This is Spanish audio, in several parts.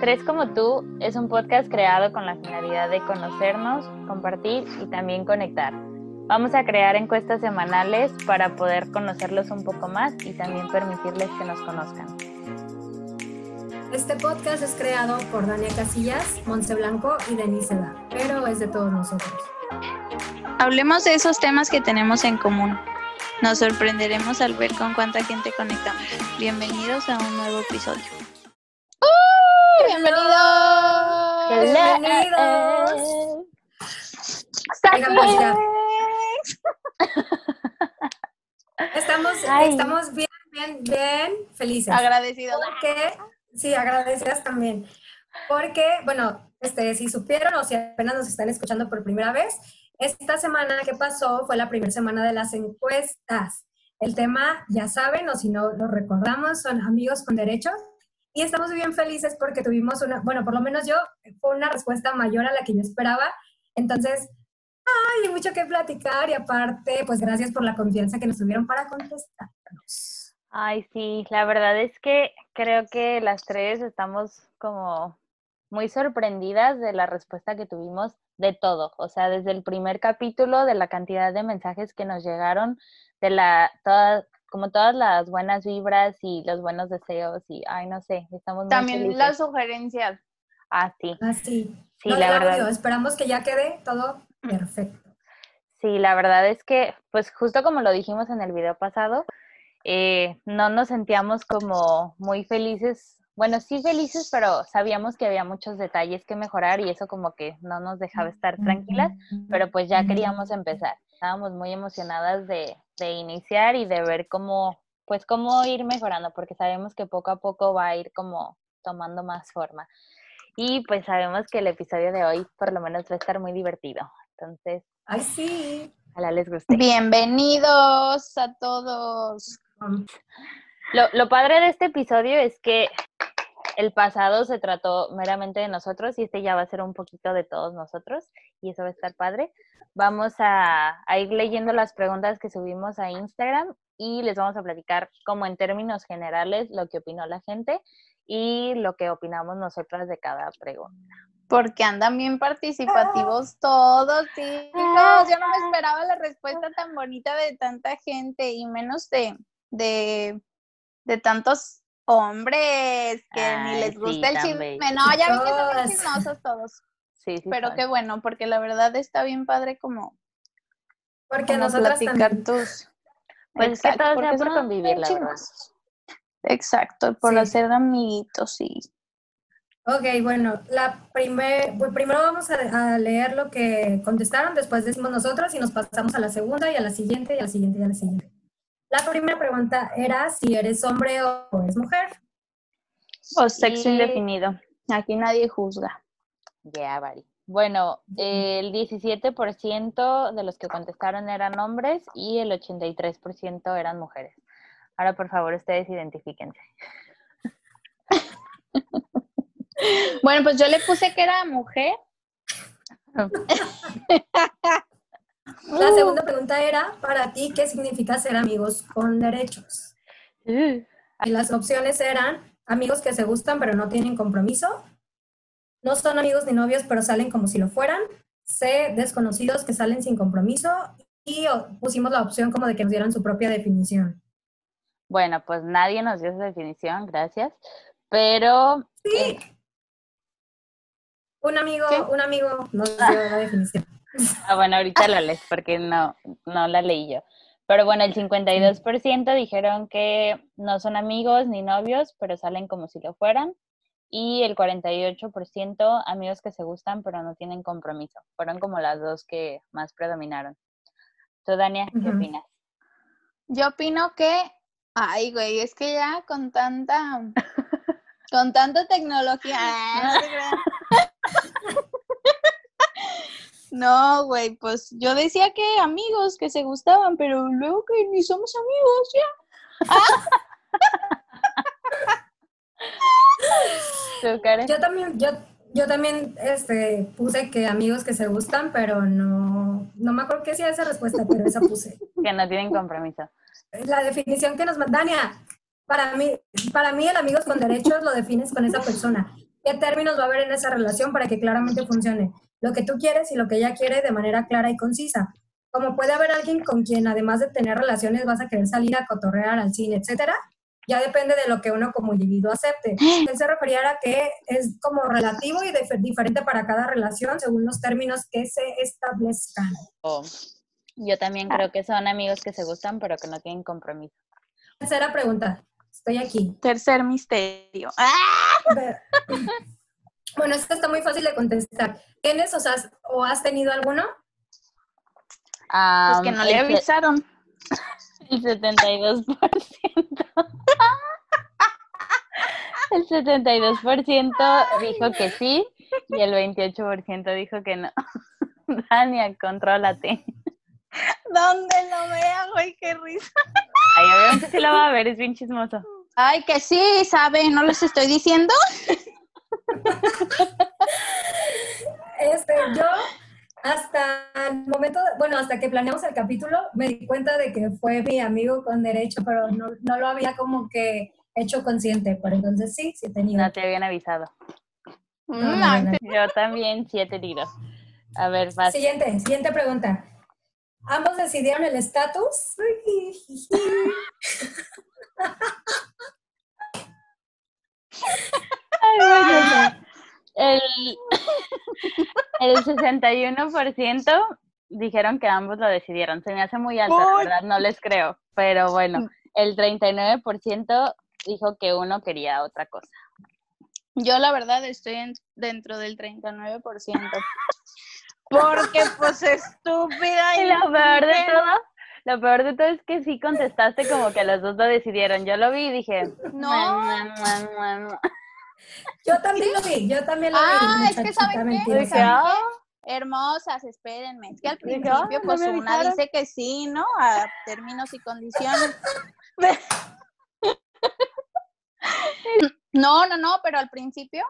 Tres como tú es un podcast creado con la finalidad de conocernos, compartir y también conectar. Vamos a crear encuestas semanales para poder conocerlos un poco más y también permitirles que nos conozcan. Este podcast es creado por Dania Casillas, Monse Blanco y Denise Da, pero es de todos nosotros. Hablemos de esos temas que tenemos en común. Nos sorprenderemos al ver con cuánta gente conectamos. Bienvenidos a un nuevo episodio. ¡Bienvenidos! Bienvenidos. Pues ya. Estamos, Ay. estamos bien, bien, bien felices. Agradecido. Porque, sí, agradecidas también. Porque, bueno, este, si supieron o si apenas nos están escuchando por primera vez, esta semana que pasó fue la primera semana de las encuestas. El tema, ya saben, o si no lo recordamos, son amigos con derechos. Y estamos bien felices porque tuvimos una, bueno, por lo menos yo, fue una respuesta mayor a la que yo esperaba. Entonces, ay, hay mucho que platicar y aparte, pues gracias por la confianza que nos tuvieron para contestarnos. Ay, sí, la verdad es que creo que las tres estamos como muy sorprendidas de la respuesta que tuvimos de todo, o sea, desde el primer capítulo, de la cantidad de mensajes que nos llegaron, de la, todas, como todas las buenas vibras y los buenos deseos y, ay, no sé, estamos muy También las sugerencias. Ah, sí, Así. sí, No, la audio, verdad. Esperamos que ya quede todo perfecto. Sí, la verdad es que, pues justo como lo dijimos en el video pasado, eh, no nos sentíamos como muy felices. Bueno, sí felices, pero sabíamos que había muchos detalles que mejorar y eso como que no nos dejaba estar tranquilas, pero pues ya queríamos empezar. Estábamos muy emocionadas de, de iniciar y de ver cómo, pues cómo ir mejorando, porque sabemos que poco a poco va a ir como tomando más forma. Y pues sabemos que el episodio de hoy por lo menos va a estar muy divertido. Entonces, Ay, sí. ojalá les guste. Bienvenidos a todos. Lo, lo padre de este episodio es que el pasado se trató meramente de nosotros y este ya va a ser un poquito de todos nosotros y eso va a estar padre. Vamos a, a ir leyendo las preguntas que subimos a Instagram y les vamos a platicar como en términos generales lo que opinó la gente y lo que opinamos nosotras de cada pregunta. Porque andan bien participativos todos, chicos. Yo no me esperaba la respuesta tan bonita de tanta gente y menos de, de, de tantos hombres que ni les sí, gusta el chisme. No, ya vi que son bien chismosos todos. Sí, sí. Pero qué bueno, porque la verdad está bien padre como, Porque como nosotras platicar también. tus... Pues es que Exacto, todo sea porque por convivir, la verdad. Exacto, por Sí. hacer amiguitos y... Ok, bueno, la primer, pues, primero vamos a, a leer lo que contestaron, después decimos nosotros y nos pasamos a la segunda y a la siguiente y a la siguiente y a la siguiente. La primera pregunta era si eres hombre o eres mujer. O sexo Y- indefinido. Aquí nadie juzga. Ya, Vari. Bueno, el 17% de los que contestaron eran hombres y el 83% eran mujeres. Ahora, por favor, ustedes identifíquense. Bueno, pues yo le puse que era mujer. La segunda pregunta era, para ti, ¿qué significa ser amigos con derechos? Y las opciones eran amigos que se gustan pero no tienen compromiso, no son amigos ni novios pero salen como si lo fueran, C, desconocidos que salen sin compromiso y pusimos la opción como de que nos dieran su propia definición. Bueno, pues nadie nos dio esa definición, gracias. Pero Sí. Un amigo, ¿Qué? un amigo nos dio la definición. Ah, bueno, ahorita la lees porque no, no la leí yo. Pero bueno, el 52% dijeron que no son amigos ni novios, pero salen como si lo fueran. Y el 48% amigos que se gustan, pero no tienen compromiso. Fueron como las dos que más predominaron. ¿Tú, Dania, qué opinas? Yo opino que, ay, güey, es que ya con tanta, con tanta tecnología, ah, no güey, pues yo decía que amigos que se gustaban, pero luego que ni somos amigos, ya. Yo también, yo, yo también este, puse que amigos que se gustan, pero no, no me acuerdo qué decía esa respuesta, pero esa puse. Que no tienen compromiso. La definición que nos manda Dania, para mí, para mí el amigos con derechos lo defines con esa persona qué términos va a haber en esa relación para que claramente funcione. Lo que tú quieres y lo que ella quiere de manera clara y concisa. Como puede haber alguien con quien además de tener relaciones vas a querer salir a cotorrear al cine, etcétera, ya depende de lo que uno como individuo acepte. Él se refería a que es como relativo y diferente para cada relación según los términos que se establezcan. Oh, yo también creo que son amigos que se gustan pero que no tienen compromiso. Tercera pregunta. Estoy aquí. Tercer misterio. Bueno, esto está muy fácil de contestar. ¿Tienes o, o has tenido alguno? pues que no le avisaron. El 72%. El 72% dijo que sí y el 28% dijo que no. Dania, contrólate. ¿Dónde lo veo, güey? Qué risa. Ay, obviamente sí lo va a ver, es bien chismoso. Ay, que sí, sabe, ¿no les estoy diciendo? Este, yo hasta el momento, bueno, hasta que planeamos el capítulo, me di cuenta de que fue mi amigo con derecho, pero no, lo había como que hecho consciente, pero entonces sí, sí tenía. No te habían avisado. Mm, yo también siete tiros. A ver, vas. Siguiente, siguiente pregunta. Ambos decidieron el estatus. El, el 61% dijeron que ambos lo decidieron. Se me hace muy alto, la verdad, no les creo. Pero bueno, el 39% dijo que uno quería otra cosa. Yo la verdad estoy dentro del 39%. Porque pues estúpida. Y lo peor de todo, lo peor de todo es que sí contestaste como que los dos lo decidieron. Yo lo vi y dije, no. Yo también lo vi, yo también lo vi. Ah, es que ¿saben qué? Hermosas, espérenme. Es que al principio, pues una dice que sí, ¿no? A términos y condiciones. no, no, no, pero al principio,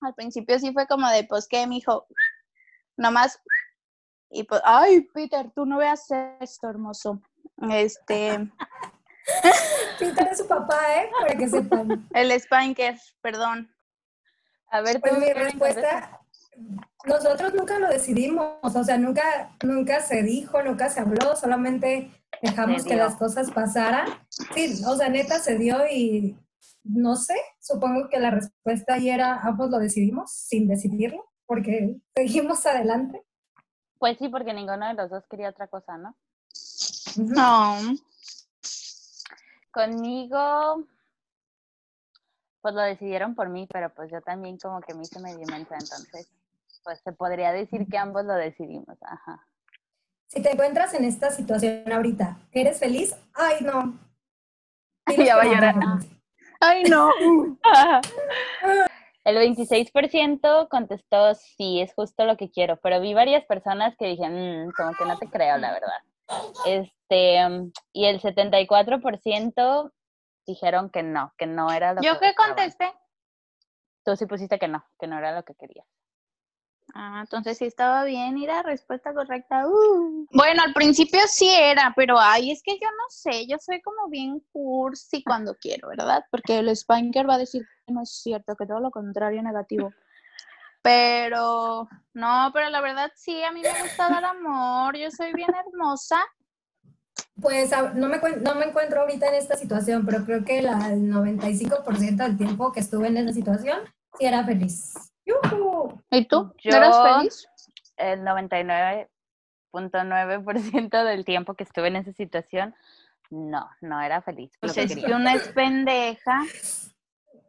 al principio sí fue como de, pues, ¿qué, mijo? Nomás, y pues, ay, Peter, tú no veas esto, hermoso. Este, Peter es su papá, ¿eh? Para que sepan. El Spanker, perdón. A ver, pues mi respuesta, nosotros nunca lo decidimos, o sea, nunca, nunca se dijo, nunca se habló, solamente dejamos que las cosas pasaran. Sí, o sea, neta se dio y no sé, supongo que la respuesta ahí era, ambos lo decidimos sin decidirlo, porque seguimos adelante. Pues sí, porque ninguno de los dos quería otra cosa, ¿no? No. Conmigo, pues lo decidieron por mí, pero pues yo también como que me hice medio mensa, entonces, pues se podría decir que ambos lo decidimos, ajá. Si te encuentras en esta situación ahorita, ¿eres feliz? Ay, no. ya va a llorar. Ay, no. El 26% contestó sí, es justo lo que quiero, pero vi varias personas que dijeron, mm, como que no te creo, la verdad. Este, y el 74% dijeron que no, que no era lo que ¿Yo qué contesté? Tú sí pusiste que no, que no era lo que querías. Ah, entonces sí estaba bien y la respuesta correcta. Uh. Bueno, al principio sí era, pero ay, es que yo no sé, yo soy como bien cursi cuando quiero, ¿verdad? Porque el spanker va a decir que no es cierto, que todo lo contrario negativo. Pero, no, pero la verdad sí, a mí me gusta dar amor, yo soy bien hermosa. Pues no me, no me encuentro ahorita en esta situación, pero creo que el 95% del tiempo que estuve en esa situación, sí era feliz. ¿Y tú? Yo, ¿Eras feliz? El 99.9% del tiempo que estuve en esa situación, no, no era feliz. Pues es que una es pendeja.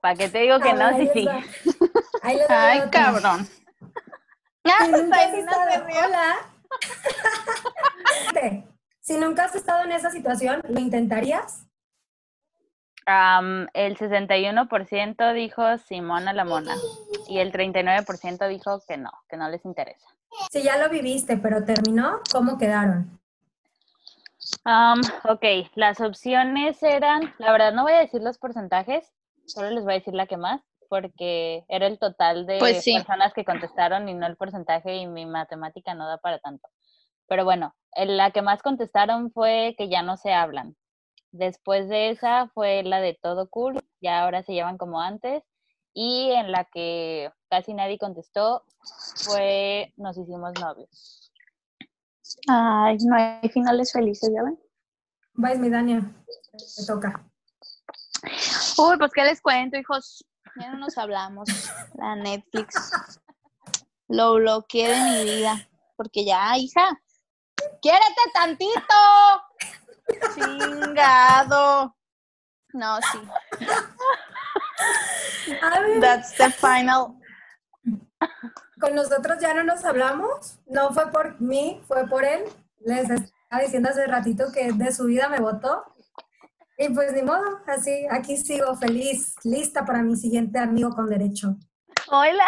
¿Para qué te digo que no? Sí, sí. Ay, cabrón. si nunca has estado en esa situación, ¿lo intentarías? el 61% dijo Simona la mona y el 39% dijo que no, que no les interesa. Si ya lo viviste, pero terminó, ¿cómo quedaron? ok, las opciones eran, la verdad no voy a decir los porcentajes, solo les voy a decir la que más, porque era el total de pues personas que contestaron y no el porcentaje y mi matemática no da para tanto. Pero bueno, la que más contestaron fue que ya no se hablan. Después de esa fue la de todo cool, ya ahora se llevan como antes. y en la que casi nadie contestó fue Nos hicimos novios. Ay, no hay finales felices, ¿ya ven? Vais, mi Dania. Te toca. Uy, pues qué les cuento, hijos. Ya no nos hablamos. La Netflix. Lo bloqueé de mi vida. Porque ya, hija, quiérete tantito. Chingado. No, sí. That's the final. con nosotros ya no nos hablamos. No fue por mí, fue por él. Les estaba diciendo hace ratito que de su vida me votó. Y pues ni modo, así, aquí sigo feliz, lista para mi siguiente amigo con derecho. Hola.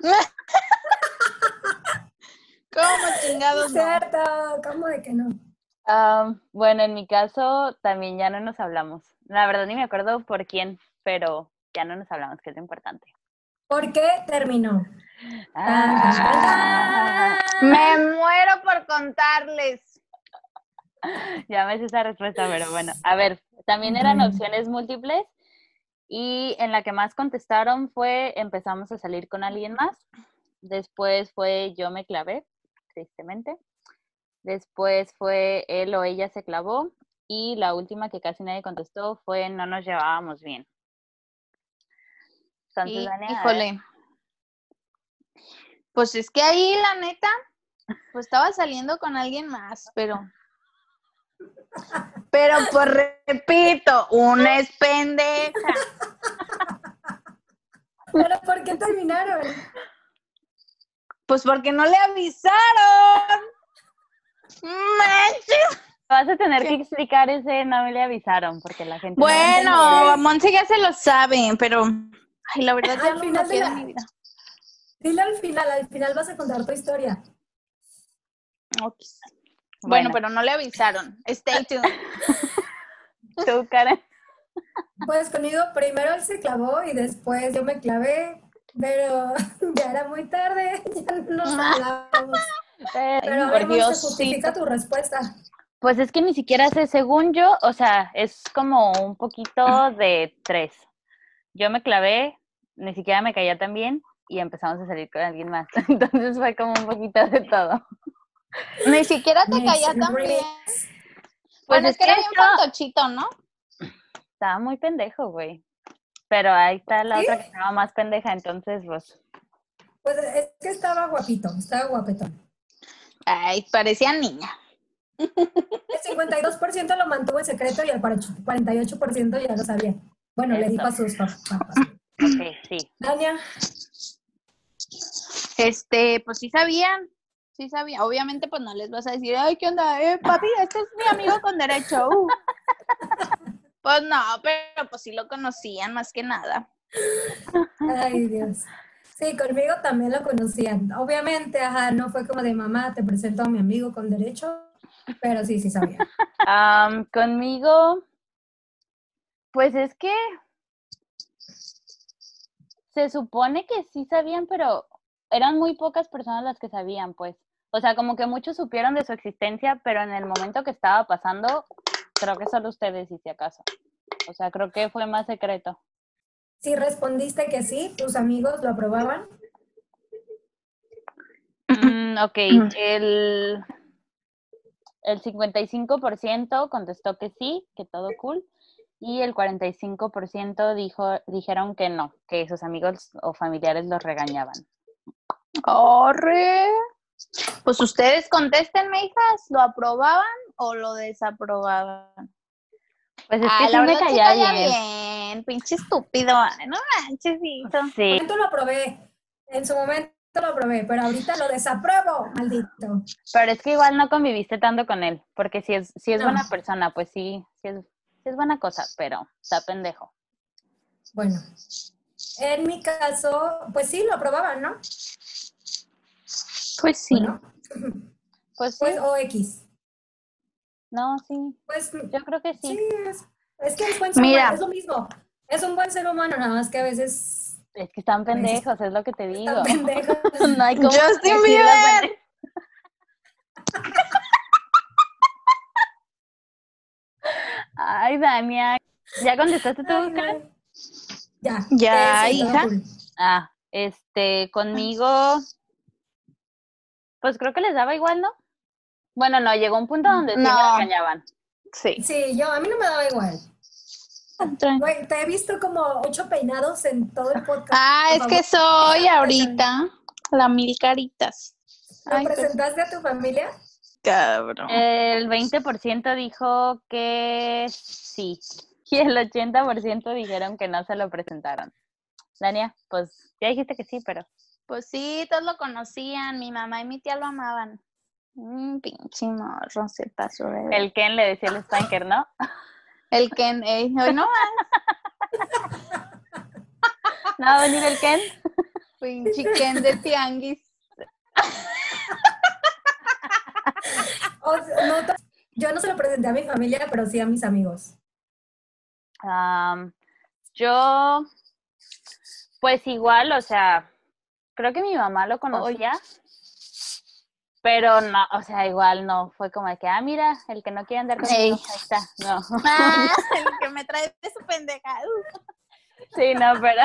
¿Cómo chingados no? Cierto, ¿cómo de que no? Am, bueno, en mi caso también ya no nos hablamos. La verdad ni me acuerdo por quién, pero ya no nos hablamos, que es lo importante. ¿Por qué terminó? Ah, Me muero por contarles. ya me sé esa respuesta, pero bueno. A ver, también eran opciones múltiples y en la que más contestaron fue empezamos a salir con alguien más. Después fue yo me clavé, tristemente. Después fue él o ella se clavó. Y la última que casi nadie contestó fue no nos llevábamos bien. Entonces, Y- Dania, a ver, híjole. Pues es que ahí, la neta, pues estaba saliendo con alguien más, pero. Pero pues repito, una es pendeja. ¿Pero por qué terminaron? Pues porque no le avisaron. Manches. vas a tener ¿Qué? que explicar ese no me le avisaron porque la gente no Bueno, entendió. Monse ya se lo sabe, pero. Ay, la verdad ya Al lo final de bloqueé de la- mi vida. Dile al final, al final vas a contar tu historia. Ok. Bueno, Bueno. pero no le avisaron. Stay tuned. Tú, Karen. Pues conmigo primero él se clavó y después yo me clavé, pero ya era muy tarde, ya no nos hablábamos. Pero a por ver, Monse, Diosito. justifica tu respuesta. Pues es que ni siquiera sé, según yo, o sea, es como un poquito de tres. Yo me clavé, ni siquiera me caía tan bien y empezamos a salir con alguien más. Entonces fue como un poquito de todo. Ni siquiera te caía tan bien. Pues Bueno, es que era bien fantochito, ¿no? Estaba muy pendejo, güey. Pero ahí está la ¿Sí? otra que estaba más pendeja, entonces pues Pues es que estaba guapito, estaba guapetón. Ay, parecía niña. El 52% lo mantuvo en secreto y el 48% ya lo sabía. Bueno, le dijo a sus pap- papás. ok, sí. Dania, Este, pues sí sabían. Sí sabían. Obviamente, pues no les vas a decir, ay, ¿qué onda? Eh, papi, este es mi amigo con derecho. uh". Pues no, pero pues sí lo conocían más que nada. ay Dios. Sí, conmigo también lo conocían. Obviamente, ajá, no fue como de mamá, te presento a mi amigo con derecho, pero sí, sí sabía. Am, conmigo, pues es que se supone que sí sabían, pero eran muy pocas personas las que sabían, pues. O sea, como que muchos supieron de su existencia, pero en el momento que estaba pasando, creo que solo ustedes, y si acaso. O sea, creo que fue más secreto. Si respondiste que sí, tus amigos lo aprobaban. Mm, ok, el, el 55% contestó que sí, que todo cool, y el 45% dijo, dijeron que no, que sus amigos o familiares los regañaban. ¡Corre! Pues ustedes contéstenme, hijas, ¿lo aprobaban o lo desaprobaban? Pues es que sí la me verdad sí caía bien. bien, pinche estúpido. No manches, hijito. En su Sí, momento lo aprobé. En su momento lo aprobé, pero ahorita lo desapruebo, maldito. pero es que igual no conviviste tanto con él, porque si es, si es No. buena persona, pues sí, sí es, sí es buena cosa, pero está pendejo. Bueno, en mi caso, pues sí, lo aprobaban, ¿no? Pues sí. Bueno, Pues sí, pues o X. no, sí, Pues yo creo que sí. sí, es, es que es buen ser Mira. humano, es lo mismo. Es un buen ser humano, nada más que a veces Es que están pendejos, es lo que te digo. están pendejos. No hay como Justin Bieber. Ay, Dania. ¿Ya contestaste tú, Ay, Karen? Ya. Ya, hija. cool. Ah, este, conmigo, pues creo que les daba igual, ¿no? Bueno, no, llegó un punto donde sí me No. regañaban. Sí. Sí, yo, a mí no me daba igual. Güey, te he visto como ocho peinados en todo el podcast. Ah, es que soy ahorita la mil caritas. ¿Lo pues, presentaste a tu familia? cabrón. El 20% dijo que sí y el 80% dijeron que no se lo presentaron. Dania, pues ya dijiste que sí, pero Pues sí, todos lo conocían, mi mamá y mi tía lo amaban. Mm, pinche morro, se pasó de ver. el Ken le decía el Spanker, ¿no? El Ken, ey, hoy no No va a venir el Ken. pinche Ken de tianguis. O sea, no, to- yo no se lo presenté a mi familia, pero sí a mis amigos. Am, yo, pues igual, o sea, creo que mi mamá lo conocía, pero no, o sea, igual no, fue como de que, ah, mira, el que no quiere andar conmigo, ahí está, no. Ah, el que me trae de su pendeja. Sí, no, pero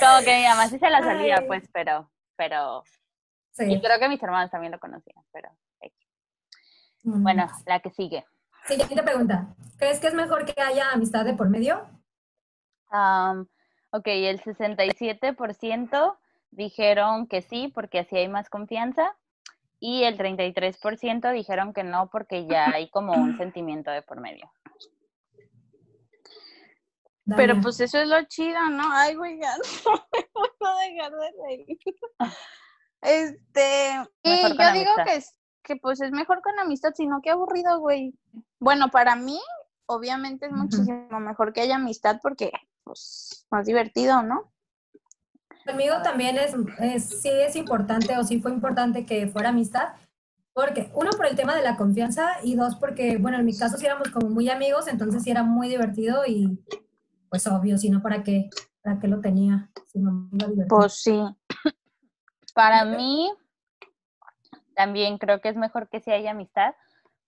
como que mi mamá sí se la salía, Ay. pues, pero, pero, Sí. y creo que mis hermanos también lo conocían, pero. Mm. bueno, la que sigue. Siguiente pregunta. ¿Crees que es mejor que haya amistad de por medio? Am, ok, el 67% dijeron que sí, porque así hay más confianza, y el 33% dijeron que no, porque ya hay como un sentimiento de por medio. Pero pues eso es lo chido, ¿no? Ay, güey, ya no me puedo dejar de reír. Este, y yo digo que es que pues es mejor con amistad, sino que aburrido, güey. Bueno, para mí, obviamente es muchísimo mejor que haya amistad porque, pues, más divertido, ¿no? Conmigo también es, es- sí es importante o sí fue importante que fuera amistad, porque uno por el tema de la confianza y dos porque, bueno, en mi caso sí éramos como muy amigos, entonces sí era muy divertido y pues obvio, si no, ¿para qué? ¿Para qué lo tenía? Si no. Pues sí. Para mí, también creo que es mejor que sí haya amistad,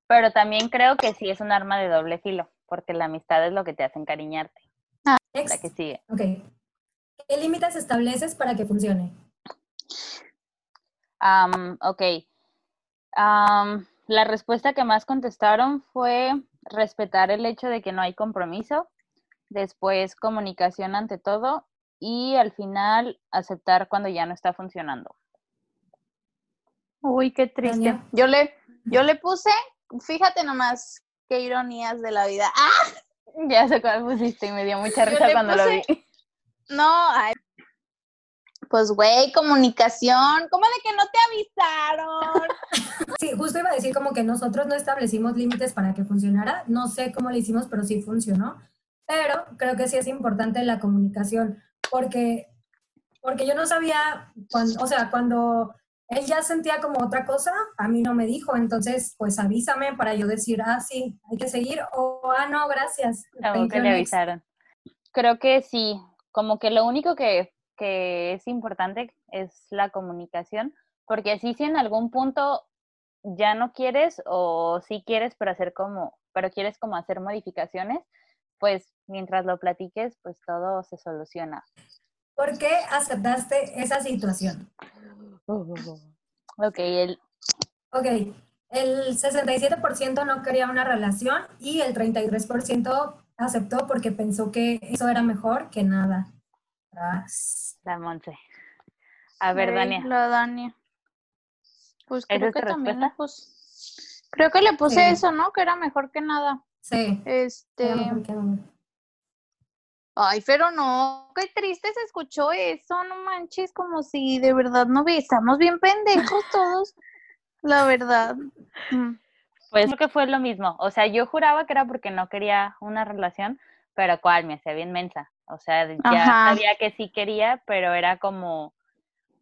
pero también creo que sí es un arma de doble filo, porque la amistad es lo que te hace encariñarte. Next. La que sigue. Ok. ¿Qué límites estableces para que funcione? Am, ok. Am, la respuesta que más contestaron fue respetar el hecho de que no hay compromiso, después comunicación ante todo y al final aceptar cuando ya no está funcionando. Uy, qué triste. Yo le, yo le puse, fíjate nomás, qué ironías de la vida. ¡Ah! Ya sé cuál pusiste y me dio mucha risa cuando lo vi. No, ay. Pues, güey, comunicación. ¿Cómo de que no te avisaron? Sí, justo iba a decir como que nosotros no establecimos límites para que funcionara. No sé cómo lo hicimos, pero sí funcionó. Pero creo que sí es importante la comunicación, porque, porque yo no sabía, cuando, o sea, cuando él ya sentía como otra cosa, a mí no me dijo. Entonces, pues avísame para yo decir, ah, sí, hay que seguir, o ah, no, gracias. Thank que le next". avisaron. Creo que sí, como que lo único que, que es importante es la comunicación, porque así si en algún punto ya no quieres o sí quieres, pero hacer como, pero quieres como hacer modificaciones, pues mientras lo platiques, pues todo se soluciona. ¿Por qué aceptaste esa situación? Ok, el, Ok, el 67% no quería una relación y el 33% aceptó porque pensó que eso era mejor que nada. Tras. la Monse. A ver, Ey, Dania. La Dania. Pues ¿Esa creo que también le puse. Creo que le puse Sí. eso, ¿no? Que era mejor que nada. Sí. Este. Ay, pero no, qué triste se escuchó eso, no manches, como si de verdad no vi, estamos bien pendejos todos, la verdad. Mm. Pues creo que fue lo mismo. O sea, yo juraba que era porque no quería una relación, pero cuál, me hacía bien mensa. O sea, ya Ajá. sabía que sí quería, pero era como,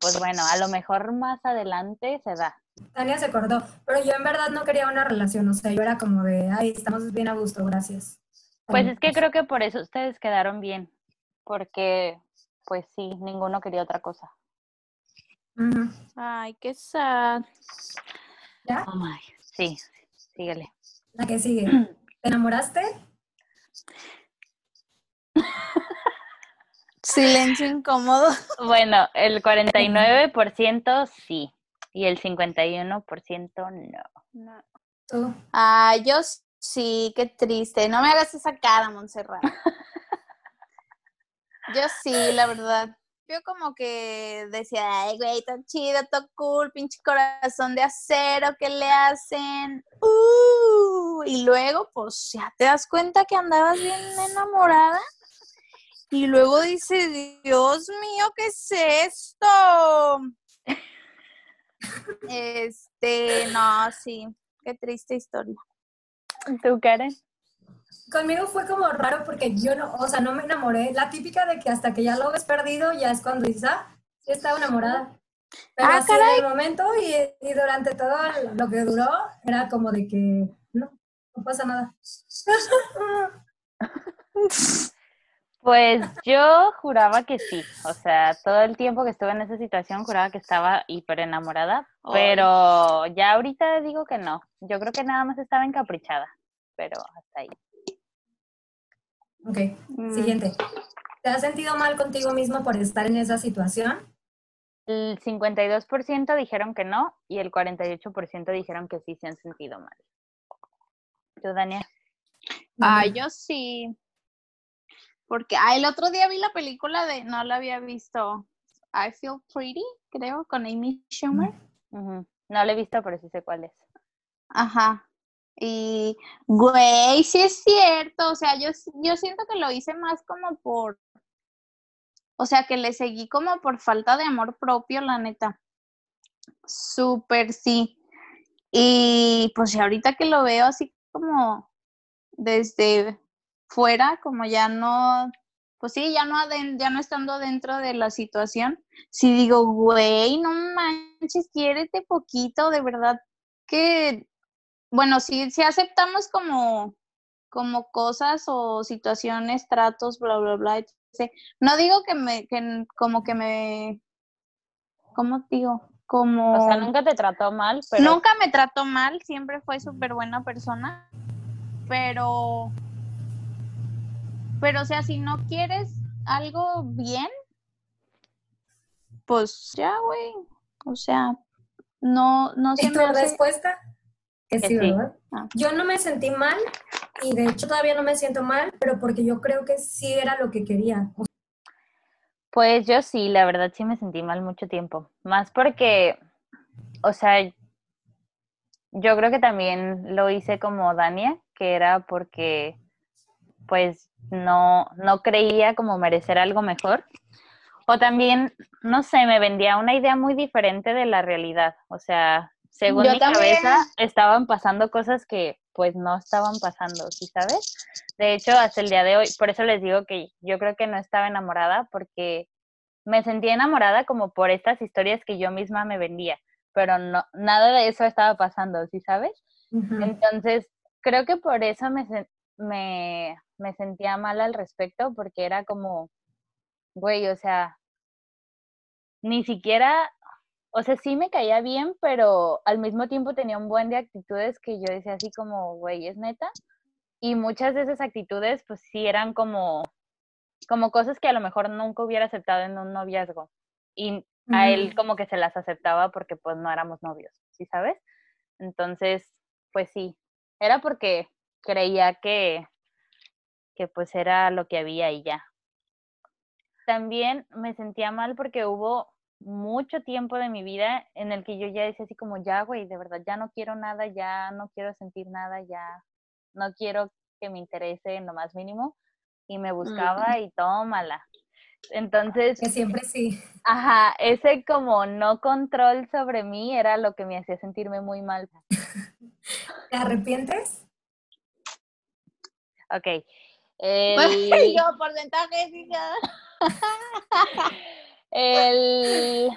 pues bueno, a lo mejor más adelante se da. Tania se acordó, pero yo en verdad no quería una relación, o sea, yo era como de, ay, estamos bien a gusto, gracias. Pues es que creo que por eso ustedes quedaron bien, porque pues sí, ninguno quería otra cosa. Ay, qué sad. ¿Ya? Oh my. Sí, síguele. La que sigue. ¿Te enamoraste? Silencio incómodo. Bueno, el 49% sí y el 51% no. No. Tú. Ah, yo sí, qué triste. No me hagas esa cara, Montserrat. Yo sí, la verdad. Como que decía, ay, güey, tan chido, todo cool, pinche corazón de acero, ¿qué le hacen? Uh, y luego, pues ya te das cuenta que andabas bien enamorada. Y luego dices, Dios mío, ¿qué es esto? Este, no, sí, qué triste historia. ¿Tú, Karen? Conmigo fue como raro porque yo no, o sea, no me enamoré. La típica de que hasta que ya lo ves perdido, ya es cuando dices, ah, sí estaba enamorada. Pero Ah, así en el momento y, y durante todo lo que duró, era como de que no, no pasa nada. Pues yo juraba que sí, o sea, todo el tiempo que estuve en esa situación juraba que estaba hiper enamorada, pero ya ahorita digo que no. Yo creo que nada más estaba encaprichada, pero hasta ahí. Ok, Mm. siguiente. ¿Te has sentido mal contigo mismo por estar en esa situación? El 52% dijeron que no y el 48% dijeron que sí se han sentido mal. ¿Tú, Dania? Ay, yo sí. Porque ah, el otro día vi la película de, no la había visto, I Feel Pretty, creo, con Amy Schumer. No lo he visto, pero sí sé cuál es. Ajá. Y, güey, sí es cierto. O sea, yo, yo siento que lo hice más como por, o sea, que le seguí como por falta de amor propio, la neta. Súper sí. Y pues ahorita que lo veo así como desde fuera, como ya no, pues sí, ya no, ya no estando dentro de la situación, sí digo, güey, no manches, quiérete poquito, de verdad que, bueno, sí, sí aceptamos como, como cosas o situaciones, tratos, bla, bla, bla, etc. No digo que me, que como que me, ¿cómo digo? Como... O sea, nunca te trató mal, pero Nunca me trató mal, siempre fue súper buena persona, pero, pero o sea, si no quieres algo bien, pues ya, güey, o sea, no, no se ¿Y tu me hace... respuesta? Que sí. ¿verdad? Ah. Yo no me sentí mal y de hecho todavía no me siento mal, pero porque yo creo que sí era lo que quería. Pues yo sí, la verdad sí me sentí mal mucho tiempo. Más porque, o sea, yo creo que también lo hice como Dania, que era porque pues no, no creía como merecer algo mejor. O también, no sé, me vendía una idea muy diferente de la realidad. O sea, según Yo mi también. cabeza estaban pasando cosas que pues no estaban pasando, ¿sí sabes? De hecho, hasta el día de hoy, por eso les digo que yo creo que no estaba enamorada porque me sentía enamorada como por estas historias que yo misma me vendía, pero no nada de eso estaba pasando, ¿sí sabes? Entonces, creo que por eso me, me, me sentía mal al respecto, porque era como, güey, o sea, ni siquiera, o sea, sí me caía bien, pero al mismo tiempo tenía un buen de actitudes que yo decía así como, güey, es neta. Y muchas de esas actitudes, pues sí eran como, como cosas que a lo mejor nunca hubiera aceptado en un noviazgo. Y a él Ujú. como que se las aceptaba porque pues no éramos novios, ¿sí sabes? Entonces, pues sí, era porque creía que, que pues era lo que había y ya. También me sentía mal porque hubo mucho tiempo de mi vida en el que yo ya decía así como, ya, güey, de verdad, ya no quiero nada, ya no quiero sentir nada, ya no quiero que me interese en lo más mínimo. Y me buscaba y tómala. Entonces, Que siempre sí. Ajá, ese como no control sobre mí era lo que me hacía sentirme muy mal. ¿Te arrepientes? Ok. El, Yo, porcentaje, hija. el,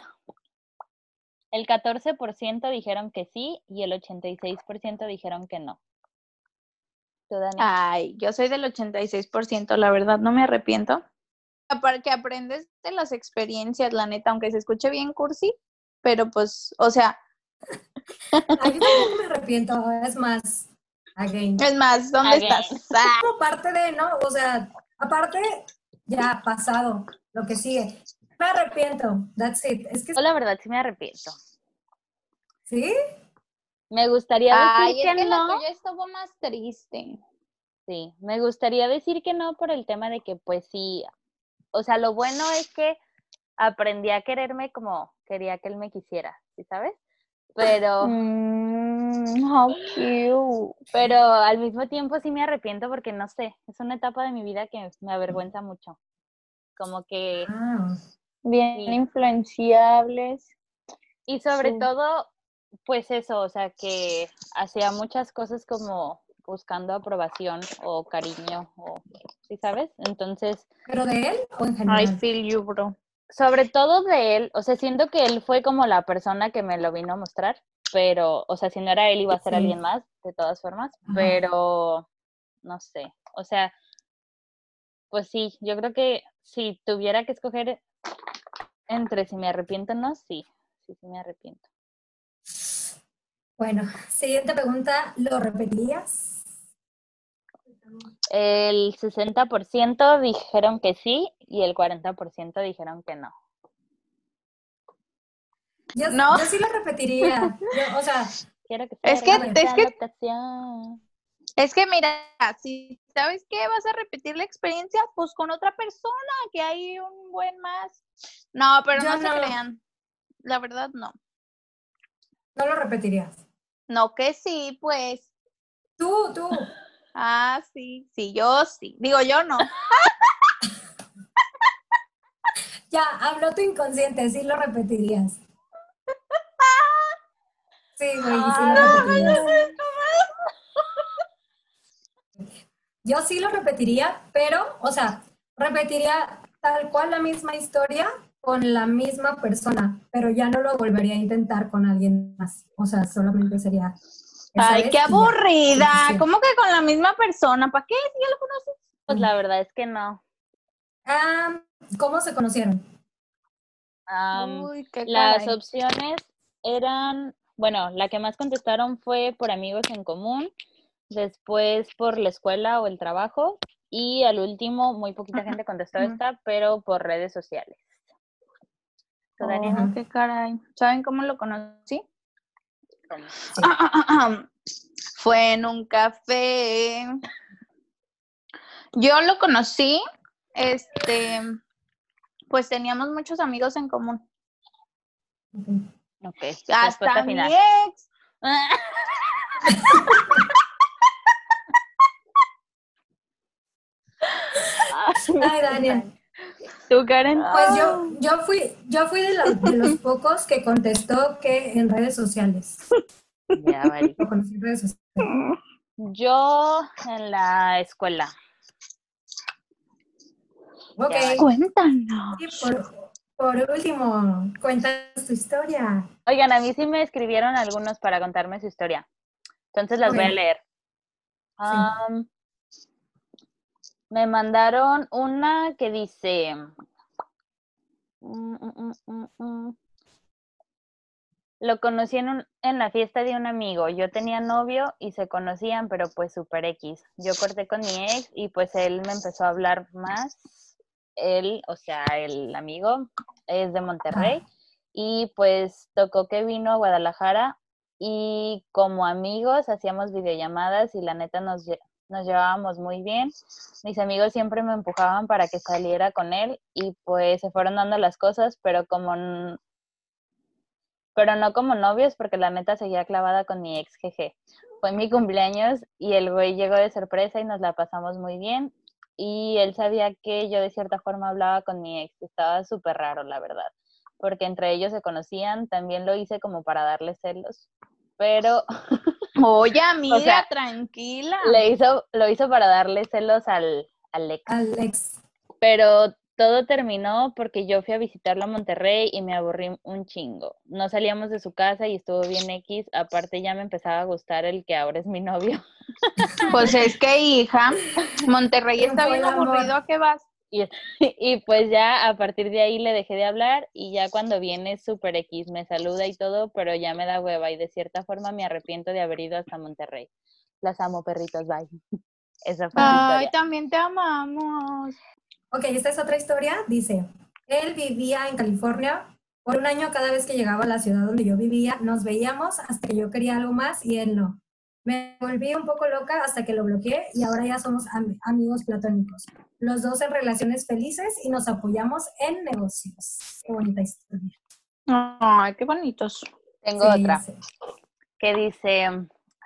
el 14% dijeron que sí y el 86% dijeron que no. Ay, yo soy del 86%, la verdad, no me arrepiento. Para que aprendes de las experiencias, la neta, aunque se escuche bien cursi, pero pues, o sea, Ay, yo tampoco me arrepiento, es más, again. es más, ¿dónde Again. estás? Ah, Como parte de, ¿no? O sea, aparte, ya pasado. lo que sigue. Me arrepiento, that's it. Es que, Yo la verdad sí me arrepiento. ¿sí? Me gustaría Ay, decir es que, que la no. tuya estuvo más triste. Sí, me gustaría decir que no por el tema de que pues sí, o sea, lo bueno es que aprendí a quererme como quería que él me quisiera, ¿sí sabes? Pero, Mm, how cute. pero al mismo tiempo sí me arrepiento porque no sé, es una etapa de mi vida que me avergüenza mucho. Como que, Ah, Bien Sí. influenciables. y sobre Sí. todo, pues eso, o sea, que hacía muchas cosas como buscando aprobación o cariño, o, ¿sí sabes? Entonces, ¿Pero de él o en I general? feel you, bro. sobre todo de él, o sea, siento que él fue como la persona que me lo vino a mostrar, pero, o sea, si no era él iba a ser Sí. alguien más, de todas formas, Ajá. pero no sé, o sea, pues sí, yo creo que si tuviera que escoger entre si me arrepiento o no, sí, sí, sí me arrepiento. Bueno, siguiente pregunta, ¿lo repetirías? El 60% dijeron que sí y el 40% dijeron que no. Yo, No. yo sí lo repetiría. Yo, o sea, Quiero que Es sea que- es que-. Es que mira, si sabes que vas a repetir la experiencia, pues con otra persona, que hay un buen más. No, pero Yo no, se no. crean. La verdad, no. no lo repetirías. No que sí, pues. Tú, tú. Ah, sí, sí, yo sí. Digo, yo no. Ya, habló tu inconsciente, sí lo repetirías. Sí, güey, sí lo repetirías. Yo sí lo repetiría, pero, o sea, repetiría tal cual la misma historia con la misma persona, pero ya no lo volvería a intentar con alguien más. O sea, solamente sería. Ay, qué aburrida. Sí. ¿Cómo que con la misma persona? ¿Para qué? Si ya lo conoces. Pues la verdad es que no. Ah, ¿Cómo se conocieron? Uy, qué las caray. opciones eran, bueno, la que más contestaron fue por amigos en común, después por la escuela o el trabajo y al último muy poquita gente contestó esta, pero por redes sociales. Oh, qué caray. ¿Saben cómo lo conocí? ¿Cómo? Sí. Fue en un café. Yo lo conocí, este, pues teníamos muchos amigos en común. Ok, Hasta mi final. ex. Ay, Daniel. ¿Tú, Karen? Pues yo, yo fui, yo fui de, los pocos que contestó que en redes sociales. Ya, vale. En redes sociales. Yo en la escuela. Ok. Ya. Cuéntanos. Y por, por último, cuéntanos tu historia. Oigan, a mí sí me escribieron algunos para contarme su historia. Entonces las voy a leer. Am, me mandaron una que dice. mm, mm, mm. Lo conocí en, un- en la fiesta de un amigo. Yo tenía novio y se conocían, pero pues super X. Yo corté con mi ex y pues él me empezó a hablar más. Él, o sea, el amigo, es de Monterrey y pues tocó que vino a Guadalajara y como amigos hacíamos videollamadas y la neta nos, nos llevábamos muy bien. Mis amigos siempre me empujaban para que saliera con él y pues se fueron dando las cosas, pero como pero no como novios porque la neta seguía clavada con mi ex jeje. Fue mi cumpleaños y el güey llegó de sorpresa y nos la pasamos muy bien y él sabía que yo de cierta forma hablaba con mi ex, estaba súper raro la verdad porque entre ellos se conocían, también lo hice como para darle celos, pero Oye, amiga, sea, tranquila. le hizo, lo hizo para darle celos al, al ex. Alex. Pero todo terminó porque yo fui a visitarlo a Monterrey y me aburrí un chingo. No salíamos de su casa y estuvo bien X, aparte ya me empezaba a gustar el que ahora es mi novio. Pues es que, hija, Monterrey está bien aburrido. ¿A qué vas? Y, y pues ya a partir de ahí le dejé de hablar y ya cuando viene super X me saluda y todo, pero ya me da hueva y de cierta forma me arrepiento de haber ido hasta Monterrey. Las amo, perritos, bye. Esa fue Ay, también te amamos. Ok, esta es otra historia. Dice, él vivía en California. Por un año cada vez que llegaba a la ciudad donde yo vivía, nos veíamos hasta que yo quería algo más y él no. Me volví un poco loca hasta que lo bloqueé y ahora ya somos am- amigos platónicos. Los dos en relaciones felices y nos apoyamos en negocios. Qué bonita historia. Ay, qué bonitos. Tengo Sí, otra. sí. que dice,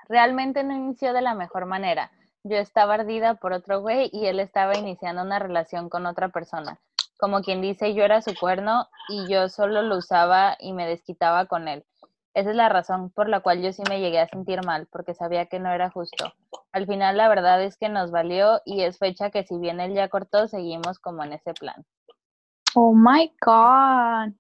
realmente no inició de la mejor manera. Yo estaba ardida por otro güey y él estaba iniciando una relación con otra persona. Como quien dice, yo era su cuerno y yo solo lo usaba y me desquitaba con él. Esa es la razón por la cual yo sí me llegué a sentir mal, porque sabía que no era justo. Al final la verdad es que nos valió y es fecha que si bien él ya cortó, seguimos como en ese plan. Oh my God.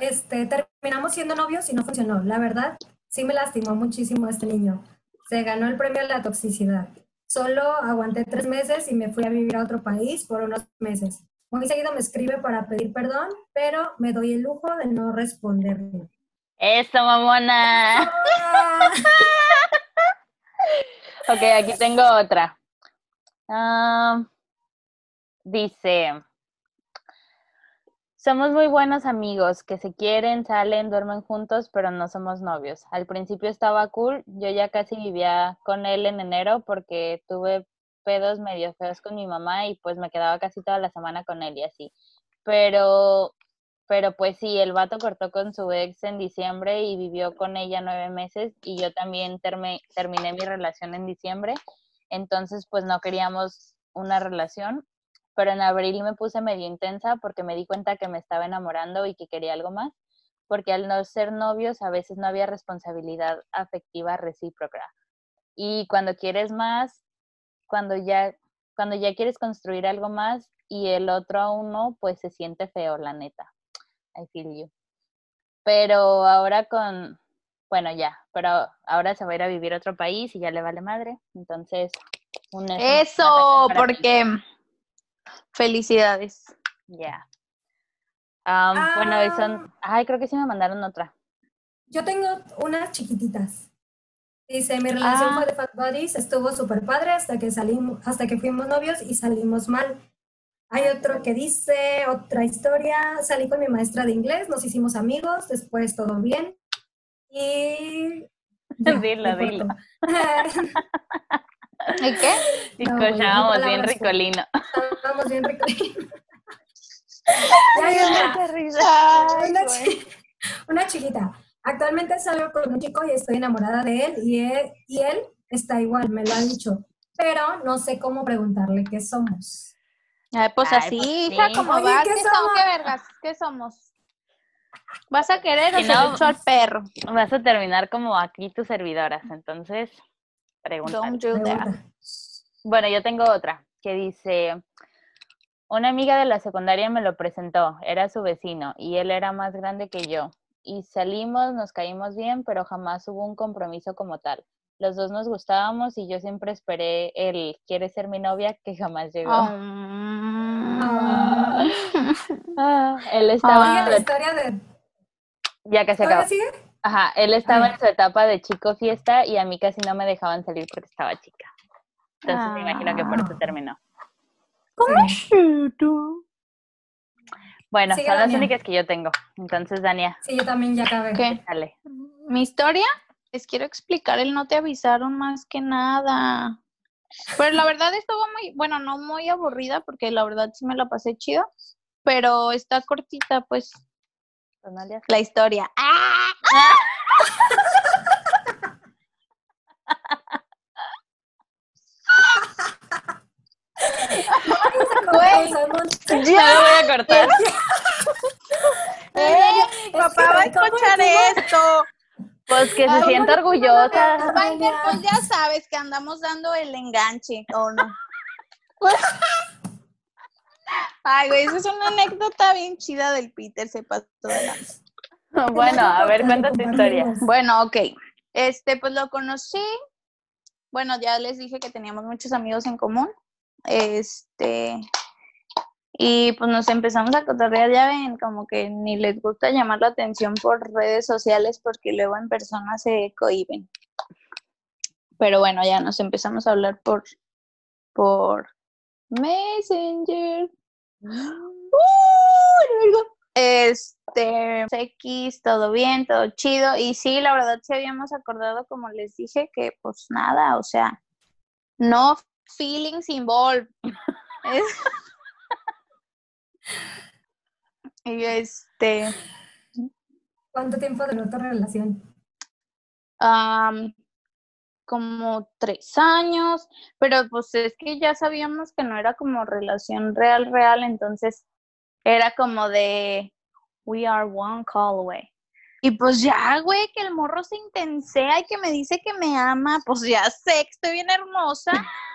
Este, terminamos siendo novios y no funcionó. La verdad, sí me lastimó muchísimo este niño. Se ganó el premio a la toxicidad. Solo aguanté tres meses y me fui a vivir a otro país por unos meses. Muy seguido me escribe para pedir perdón, pero me doy el lujo de no responderle. ¡Eso, mamona! Ok, aquí tengo otra. Ah, dice, somos muy buenos amigos que se quieren, salen, duermen juntos, pero no somos novios. Al principio estaba cool, yo ya casi vivía con él en enero porque tuve pedos medio feos con mi mamá y pues me quedaba casi toda la semana con él y así. Pero, pero pues sí, el vato cortó con su ex en diciembre y vivió con ella nueve meses y yo también terminé mi relación en diciembre. Entonces pues no queríamos una relación, pero en abril me puse medio intensa porque me di cuenta que me estaba enamorando y que quería algo más, porque al no ser novios a veces no había responsabilidad afectiva recíproca. Y cuando quieres más, cuando ya, cuando ya quieres construir algo más y el otro aún no, pues se siente feo, la neta. I feel you. Pero ahora con, bueno, ya, pero ahora se va a ir a vivir a otro país y ya le vale madre. Entonces, un es un- Eso, porque felicidades. Ya. Am, bueno, y son, ay, creo que sí me mandaron otra. yo tengo unas chiquititas. Dice, mi relación Ah. fue de Fat Buddies, estuvo súper padre hasta que salimos, hasta que fuimos novios y salimos mal. Hay otro que dice, otra historia, salí con mi maestra de inglés, nos hicimos amigos, después todo bien. Y... Dilo, me dilo. cortó. ¿Y qué? Y No, escuchábamos bien ricolino. Estábamos bien ricos. Ya, ya, ya. Una, chi- una chiquita. Actualmente salgo con un chico y estoy enamorada de él y, él y él está igual, me lo ha dicho. Pero no sé cómo preguntarle qué somos. Ay, pues Ay, así, pues hija, sí. como Oye, vas, ¿qué ¿qué somos? ¿Qué vergas? ¿Qué somos? ¿Vas a querer o Si se no, lo echo al perro? Vas a terminar como aquí tus servidoras, entonces pregunta. Don't do that. Pregunta. Bueno, yo tengo otra que dice, una amiga de la secundaria me lo presentó, era su vecino y él era más grande que yo. Y salimos, nos caímos bien, pero jamás hubo un compromiso como tal. Los dos nos gustábamos y yo siempre esperé el ¿quieres ser mi novia? que jamás llegó. Ah. Ah, él estaba, Oye, en la historia de... ya que se ¿Todavía acabó. sigue? Ajá, él estaba en su etapa de chico fiesta y a mí casi no me dejaban salir porque estaba chica. Entonces me imagino que por eso Ah. terminó. Sí. Bueno, Sigue, son las únicas que yo tengo. Entonces, Dania, Sí, yo también ya acabé. ¿Qué? dale. Mi historia, les quiero explicar, el no te avisaron más que nada. Pero la verdad estuvo muy, bueno, no muy aburrida porque la verdad sí me la pasé chido, pero está cortita pues Pues la historia. ¡Ah! Güey. Comenzamos. No voy a cortar. ¡Eh! Papá va a Espera, ¿cómo escuchar esto. Pues que se sienta orgullosa. Spider, pues ya sabes que andamos dando el enganche, ¿o no? Ay, güey, esa es una anécdota bien chida del Peter, se pasó de. Bueno, a ver, cuenta tu historia. Bueno, ok. Este, pues lo conocí. Bueno, ya les dije que teníamos muchos amigos en común. Este, y pues nos empezamos a cotorrear, ya ven, como que ni les gusta llamar la atención por redes sociales porque luego en persona se cohiben. Pero bueno, ya nos empezamos a hablar por, por Messenger. Este, X, todo bien, todo chido. Y sí, la verdad sí habíamos acordado, como les dije, que pues nada, o sea, no feelings involved. y este. ¿Cuánto tiempo duró tu relación? como tres años, pero pues es que ya sabíamos que no era como relación real, real, entonces era como de we are one call away. Y pues ya, güey, que el morro se intensea y que me dice que me ama, pues ya sé que estoy bien hermosa.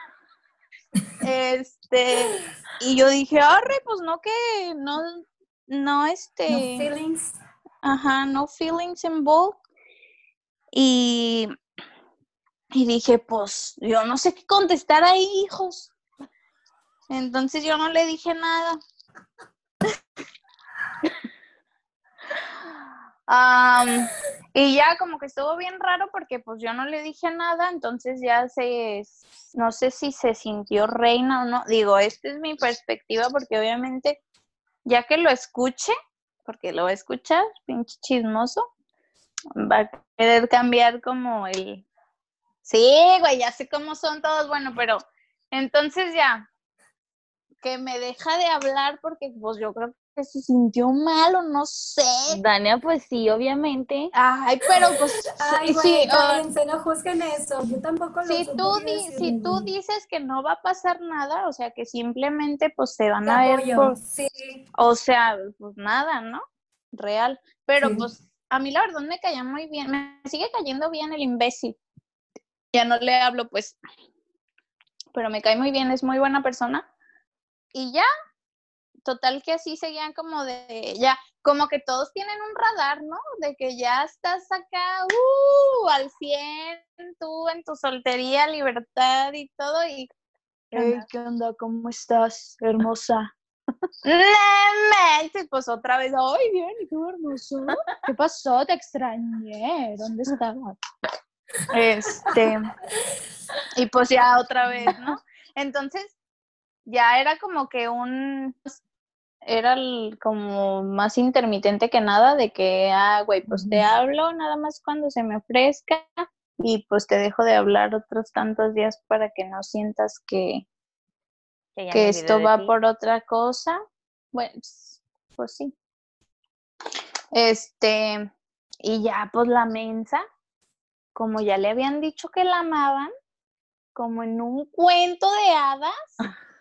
este, y yo dije, arre, pues no que, no, no, este. No feelings. Ajá, no feelings involved. Y y dije, pues yo no sé qué contestar ahí, hijos. Entonces yo no le dije nada. Y ya como que estuvo bien raro porque pues yo no le dije nada, entonces ya se, no sé si se sintió reina o no. Digo, esta es mi perspectiva porque obviamente ya que lo escuche, porque lo va a escuchar, pinche chismoso, va a querer cambiar como el, Sí, güey, ya sé cómo son todos, bueno, pero entonces ya, que me deja de hablar porque pues yo creo que se sintió mal o no sé. Dania, pues sí, obviamente. Ay, pero pues Ay, sí, güey, no juzguen eso, yo tampoco lo si tú Si tú dices que no va a pasar nada, o sea, que simplemente pues se van a ver sí. o sea, pues nada, ¿no? Real, pero pues a mí la verdad me caía muy bien, me sigue cayendo bien el imbécil ya no le hablo, pues, pero me cae muy bien, es muy buena persona. Y ya, total que así seguían como de, ya, como que todos tienen un radar, ¿no? De que ya estás acá, uh, al 100, tú en tu soltería, libertad y todo, y... Hey, ¿qué onda? ¿Cómo estás, hermosa? pues otra vez, ay, bien, qué hermoso. ¿Qué pasó? Te extrañé. ¿Dónde estabas? Este, y pues ya otra vez, ¿no? Entonces, ya era como que un, era como más intermitente que nada de que, ah, güey, pues te hablo nada más cuando se me ofrezca y pues te dejo de hablar otros tantos días para que no sientas que, que, esto va por otra cosa. Bueno, pues sí. Este, y ya pues la mensa, como ya le habían dicho que la amaban, como en un cuento de hadas.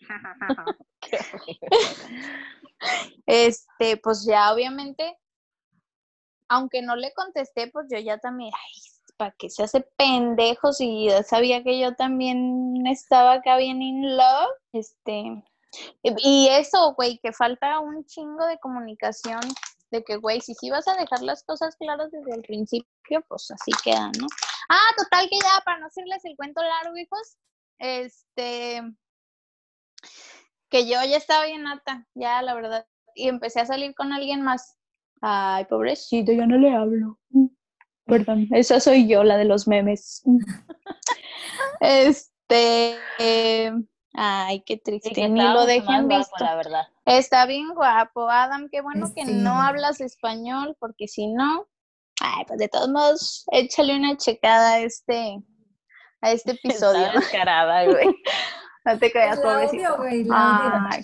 este, pues ya obviamente, aunque no le contesté, pues yo ya también, ay, ¿para qué se hace pendejo si ya sabía que yo también estaba acá bien in love? Este, y eso, güey, que falta un chingo de comunicación de que, güey, si sí vas a dejar las cosas claras desde el principio, pues así quedan, ¿no? Ah, total que ya, para no hacerles el cuento largo, hijos, este, que yo ya estaba bien alta, ya, la verdad, y empecé a salir con alguien más. Ay, pobrecito, yo no le hablo. Perdón, esa soy yo, la de los memes. este, Ay, qué triste, ni lo dejen visto. la verdad. Está bien guapo, Adam, qué bueno que no hablas español, porque si no, ay, pues de todos modos, échale una checada a este, a este episodio. Está descarada, güey. no te creas, pobrecito. Güey, ay,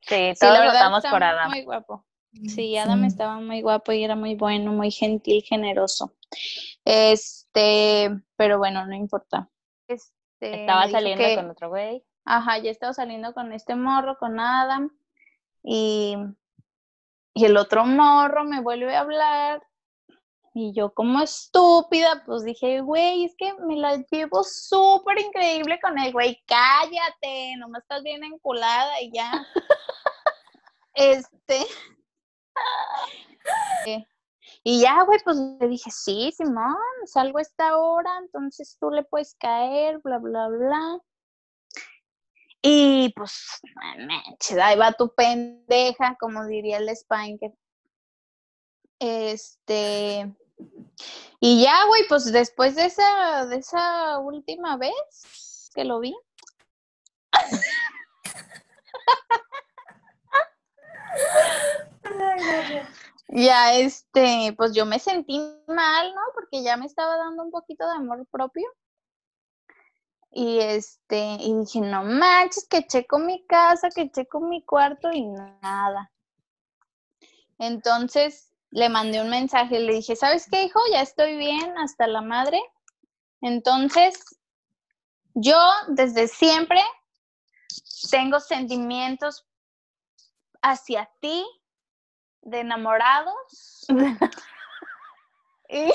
sí, todos lo votamos por Adam. Muy guapo. Sí, Adam estaba muy guapo y era muy bueno, muy gentil, generoso. Este, pero bueno, no importa. Este, estaba saliendo con otro güey ajá, ya estaba saliendo con este morro, con Adam, y, y el otro morro me vuelve a hablar, y yo como estúpida, pues dije, güey, es que me la llevo súper increíble con el güey, cállate, nomás estás bien enculada y ya. este. y ya, güey, pues le dije, sí, Simón, salgo a esta hora, entonces tú le puedes caer, bla, bla, bla. Y pues, ahí va tu pendeja, como diría el Spanker. Este. Y ya, güey, pues después de esa, de esa última vez que lo vi. ya este, pues yo me sentí mal, ¿no? Porque ya me estaba dando un poquito de amor propio. Y este, y dije, no manches, que checo mi casa, que checo mi cuarto y nada. Entonces le mandé un mensaje, le dije, ¿sabes qué, hijo? Ya estoy bien hasta la madre. Entonces, yo desde siempre tengo sentimientos hacia ti de enamorados. y,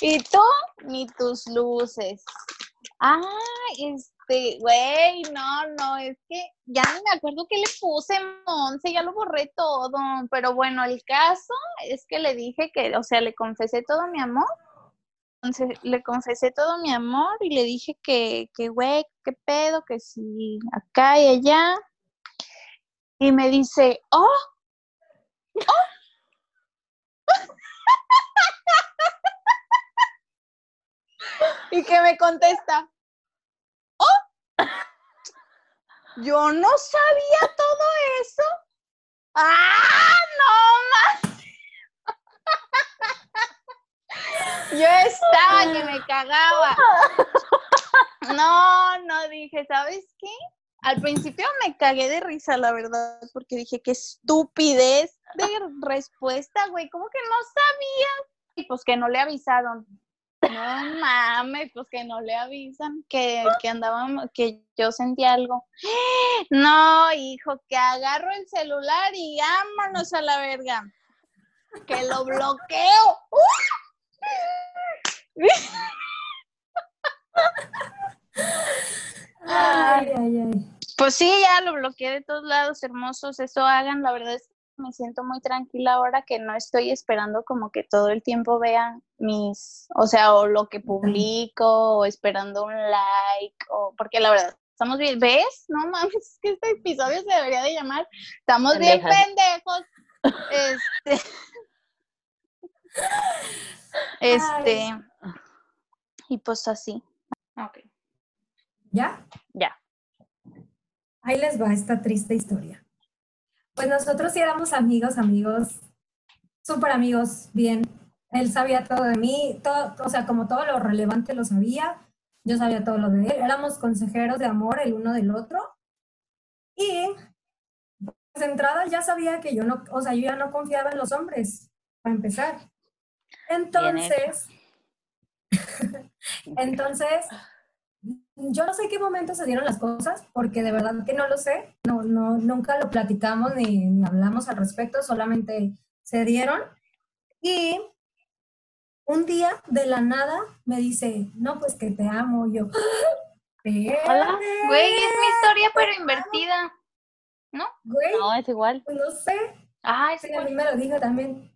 y tú ni tus luces. Ah, este, güey, no, no, es que ya no me acuerdo que le puse, Monse, ya lo borré todo, pero bueno, el caso es que le dije que, o sea, le confesé todo mi amor, entonces le confesé todo mi amor y le dije que, que, güey, qué pedo, que si acá y allá, y me dice, oh, oh, y que me contesta, oh, yo no sabía todo eso. Ah, no más. Yo estaba que me cagaba. No, no dije, ¿sabes qué? Al principio me cagué de risa, la verdad, porque dije, qué estupidez de respuesta, güey, ¿cómo que no sabía? Y pues que no le avisaron. No mames, pues que no le avisan que, que andábamos, que yo sentí algo. No, hijo, que agarro el celular y vámonos a la verga. Que lo bloqueo. Ay, ay, ay. Pues sí, ya lo bloqueé de todos lados, hermosos, eso hagan, la verdad es que me siento muy tranquila ahora que no estoy esperando como que todo el tiempo vean mis, o sea, o lo que publico, o esperando un like, o porque la verdad, estamos bien, ¿ves? No mames, es que este episodio se debería de llamar, estamos bien pendejos. Este, este, y pues así. Ok. ¿Ya? Ya. Ahí les va esta triste historia. Pues nosotros sí éramos amigos, amigos, súper amigos, bien. Él sabía todo de mí, todo, o sea, como todo lo relevante lo sabía, yo sabía todo lo de él. Éramos consejeros de amor el uno del otro. Y pues de entrada ya sabía que yo no, o sea, yo ya no confiaba en los hombres, para empezar. Entonces, entonces, yo no sé qué momento se dieron las cosas, porque de verdad que no lo sé, no, no, nunca lo platicamos ni, ni hablamos al respecto, solamente se dieron. Y un día de la nada me dice, no, pues que te amo. Y yo, Hola. Güey, es mi historia, pero invertida. ¿No? güey, No, es igual. pues no sé, Ah, es Sí, a mí me lo dijo también.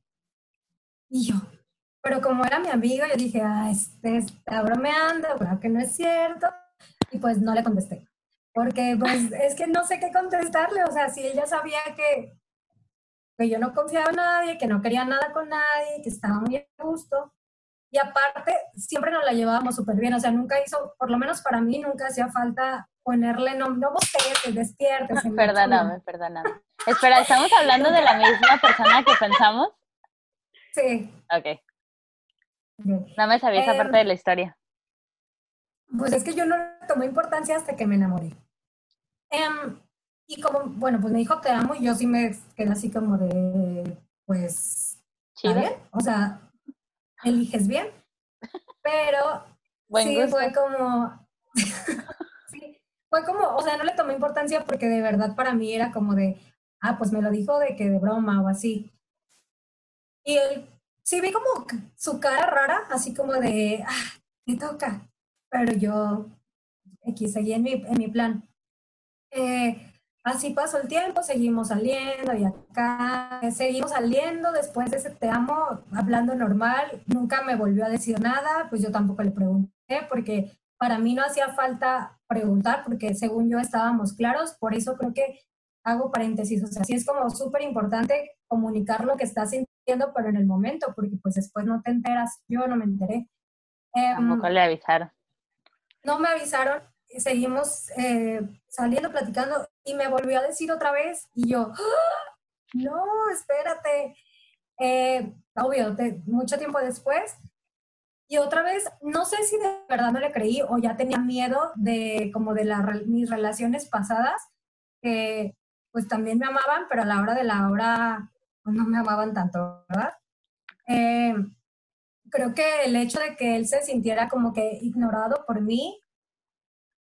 Y yo, pero como era mi amiga, yo dije, ah, este está bromeando, creo que no es cierto. Y pues no le contesté. Porque pues es que no sé qué contestarle. O sea, si ella sabía que, que yo no confiaba en nadie, que no quería nada con nadie, que estaba muy a gusto. Y aparte, siempre nos la llevábamos súper bien. O sea, nunca hizo, por lo menos para mí, nunca hacía falta ponerle, no, no bosteces, despiertes. Perdóname, perdóname. Espera, ¿estamos hablando de la misma persona que pensamos? Sí. Ok. No me sabía esa Em, parte de la historia. Pues es que yo no le tomé importancia hasta que me enamoré. Em, y como, bueno, pues me dijo te amo y yo sí me quedé así como de, pues, ¿está bien? O sea, eliges bien. Pero Buen sí, gusto. fue como, sí, fue como, o sea, no le tomé importancia porque de verdad para mí era como de, ah, pues me lo dijo de que de broma o así. Y él, sí vi como su cara rara, así como de, ah, me toca. Pero yo, aquí seguí en mi, en mi plan. Eh, así pasó el tiempo, seguimos saliendo y acá, eh, seguimos saliendo después de ese te amo, hablando normal, nunca me volvió a decir nada, pues yo tampoco le pregunté, porque para mí no hacía falta preguntar, porque según yo estábamos claros, por eso creo que hago paréntesis, o sea, sí es como súper importante comunicar lo que estás sintiendo, pero en el momento, porque pues después no te enteras, yo no me enteré. Em, Tampoco le avisaron. No me avisaron, seguimos eh, saliendo, platicando, y me volvió a decir otra vez, y yo, ¡ah! no, espérate. Eh, obvio, mucho tiempo después. Y otra vez, no sé si de verdad no le creí o ya tenía miedo de como de la, mis relaciones pasadas, que pues también me amaban, pero a la hora de la hora pues, no me amaban tanto, ¿verdad? Creo que el hecho de que él se sintiera como que ignorado por mí,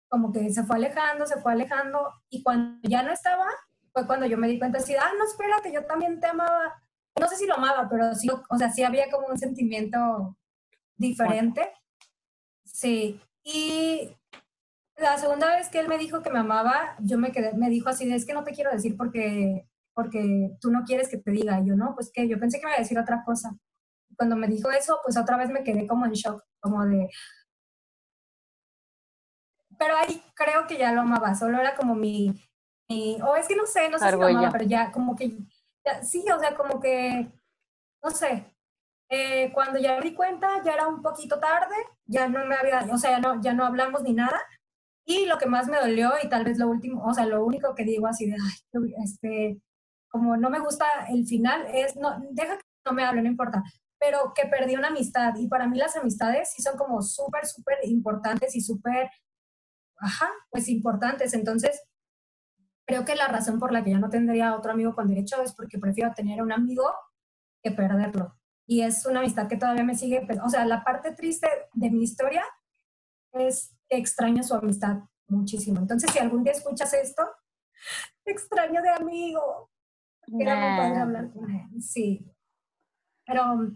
como que se fue alejando, se fue alejando, y cuando ya no estaba, fue cuando yo me di cuenta así, ah, no, espérate, yo también te amaba. No sé si lo amaba, pero sí, o sea, sí había como un sentimiento diferente. Sí, y la segunda vez que él me dijo que me amaba, yo me quedé, me dijo así, es que no te quiero decir porque, porque tú no quieres que te diga. Y yo, no, pues que yo pensé que me iba a decir otra cosa cuando me dijo eso, pues otra vez me quedé como en shock, como de... Pero ahí creo que ya lo amaba, solo era como mi... o es que no sé, no sé si lo amaba, pero ya como que... sí, o sea, como que... No sé. Eh, cuando ya me di cuenta, ya era un poquito tarde, ya no me había... O sea, ya no, ya no hablamos ni nada. Y lo que más me dolió, y tal vez lo último, o sea, lo único que digo así de, ay, este, como no me gusta el final, es, no, deja que no me hable, no importa pero que perdí una amistad. Y para mí las amistades sí son como súper, súper importantes y súper, ajá, pues importantes. Entonces, creo que la razón por la que ya no tendría otro amigo con derecho es porque prefiero tener un amigo que perderlo. Y es una amistad que todavía me sigue, o sea, la parte triste de mi historia es que extraño su amistad muchísimo. Entonces, si algún día escuchas esto, extraño de amigo. Era muy padre hablar con él. Sí. Pero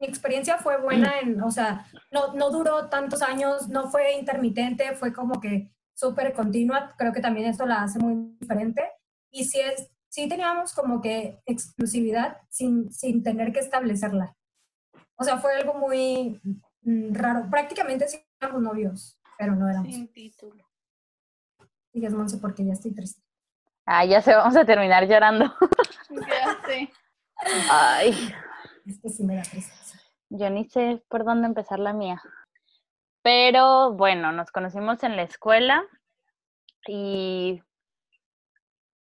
mi experiencia fue buena, en, o sea, no, no duró tantos años, no fue intermitente, fue como que súper continua, creo que también esto la hace muy diferente. Y sí, es, sí teníamos como que exclusividad sin, sin tener que establecerla. O sea, fue algo muy mm, raro. Prácticamente sí éramos novios, pero no éramos. Sin título. Sigues, Monse, porque ya estoy triste. Ah, ya se vamos a terminar llorando. ya sé. Ay. Este sí me da triste. Yo ni sé por dónde empezar la mía. Pero bueno, nos conocimos en la escuela y,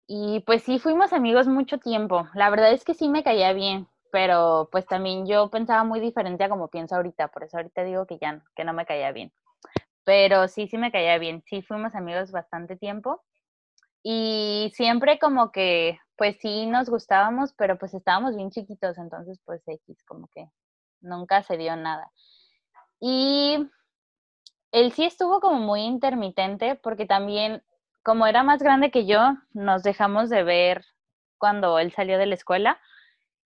y pues sí fuimos amigos mucho tiempo. La verdad es que sí me caía bien, pero pues también yo pensaba muy diferente a como pienso ahorita, por eso ahorita digo que ya que no me caía bien. Pero sí, sí me caía bien. Sí fuimos amigos bastante tiempo y siempre como que pues sí nos gustábamos, pero pues estábamos bien chiquitos, entonces pues X como que nunca se dio nada. Y él sí estuvo como muy intermitente porque también, como era más grande que yo, nos dejamos de ver cuando él salió de la escuela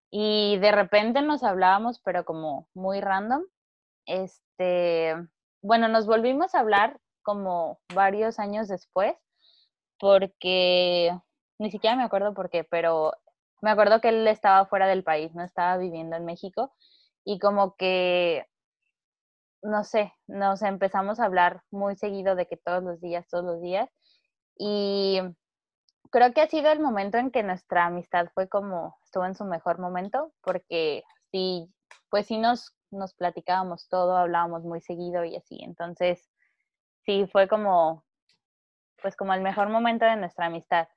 y de repente nos hablábamos, pero como muy random. Este, bueno, nos volvimos a hablar como varios años después porque ni siquiera me acuerdo por qué, pero me acuerdo que él estaba fuera del país, no estaba viviendo en México y como que, no sé, nos empezamos a hablar muy seguido de que todos los días, todos los días. Y creo que ha sido el momento en que nuestra amistad fue como, estuvo en su mejor momento, porque sí, pues sí nos, nos platicábamos todo, hablábamos muy seguido y así. Entonces, sí, fue como, pues como el mejor momento de nuestra amistad.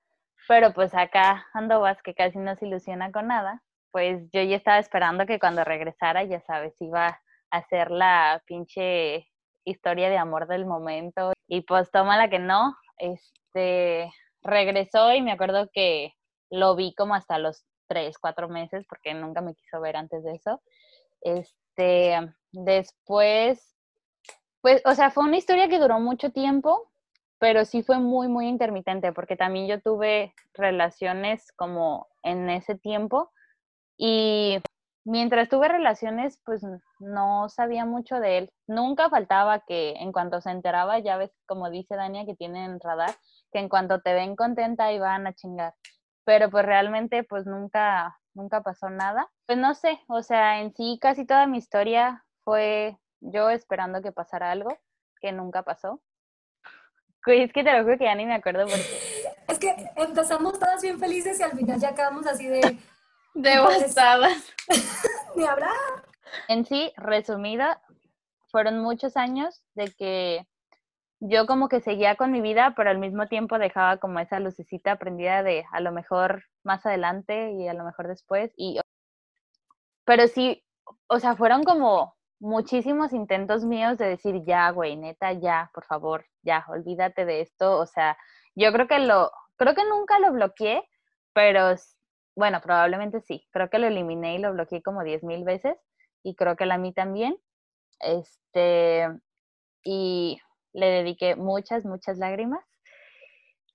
Pero pues acá Andovas, que casi no se ilusiona con nada, pues yo ya estaba esperando que cuando regresara, ya sabes, iba a hacer la pinche historia de amor del momento. Y pues toma la que no, este, regresó y me acuerdo que lo vi como hasta los tres, cuatro meses, porque nunca me quiso ver antes de eso. Este, después, pues, o sea, fue una historia que duró mucho tiempo, pero sí fue muy, muy intermitente, porque también yo tuve relaciones como en ese tiempo y mientras tuve relaciones, pues no sabía mucho de él. Nunca faltaba que en cuanto se enteraba, ya ves, como dice Dania, que tienen radar, que en cuanto te ven contenta iban a chingar. Pero pues realmente, pues nunca, nunca pasó nada. Pues no sé, o sea, en sí casi toda mi historia fue yo esperando que pasara algo, que nunca pasó. Es que te lo juro que ya ni me acuerdo porque... Es que empezamos todas bien felices y al final ya acabamos así de Devastadas. Ni hablar. Ah". En sí, resumida, fueron muchos años de que yo como que seguía con mi vida, pero al mismo tiempo dejaba como esa lucecita prendida de a lo mejor más adelante y a lo mejor después. Y, pero sí, o sea, fueron como muchísimos intentos míos de decir, ya, güey, neta, ya, por favor, ya, olvídate de esto. O sea, yo creo que lo, creo que nunca lo bloqueé, pero bueno, probablemente sí. Creo que lo eliminé y lo bloqueé como diez mil veces y creo que la mí también. Este, y le dediqué muchas, muchas lágrimas.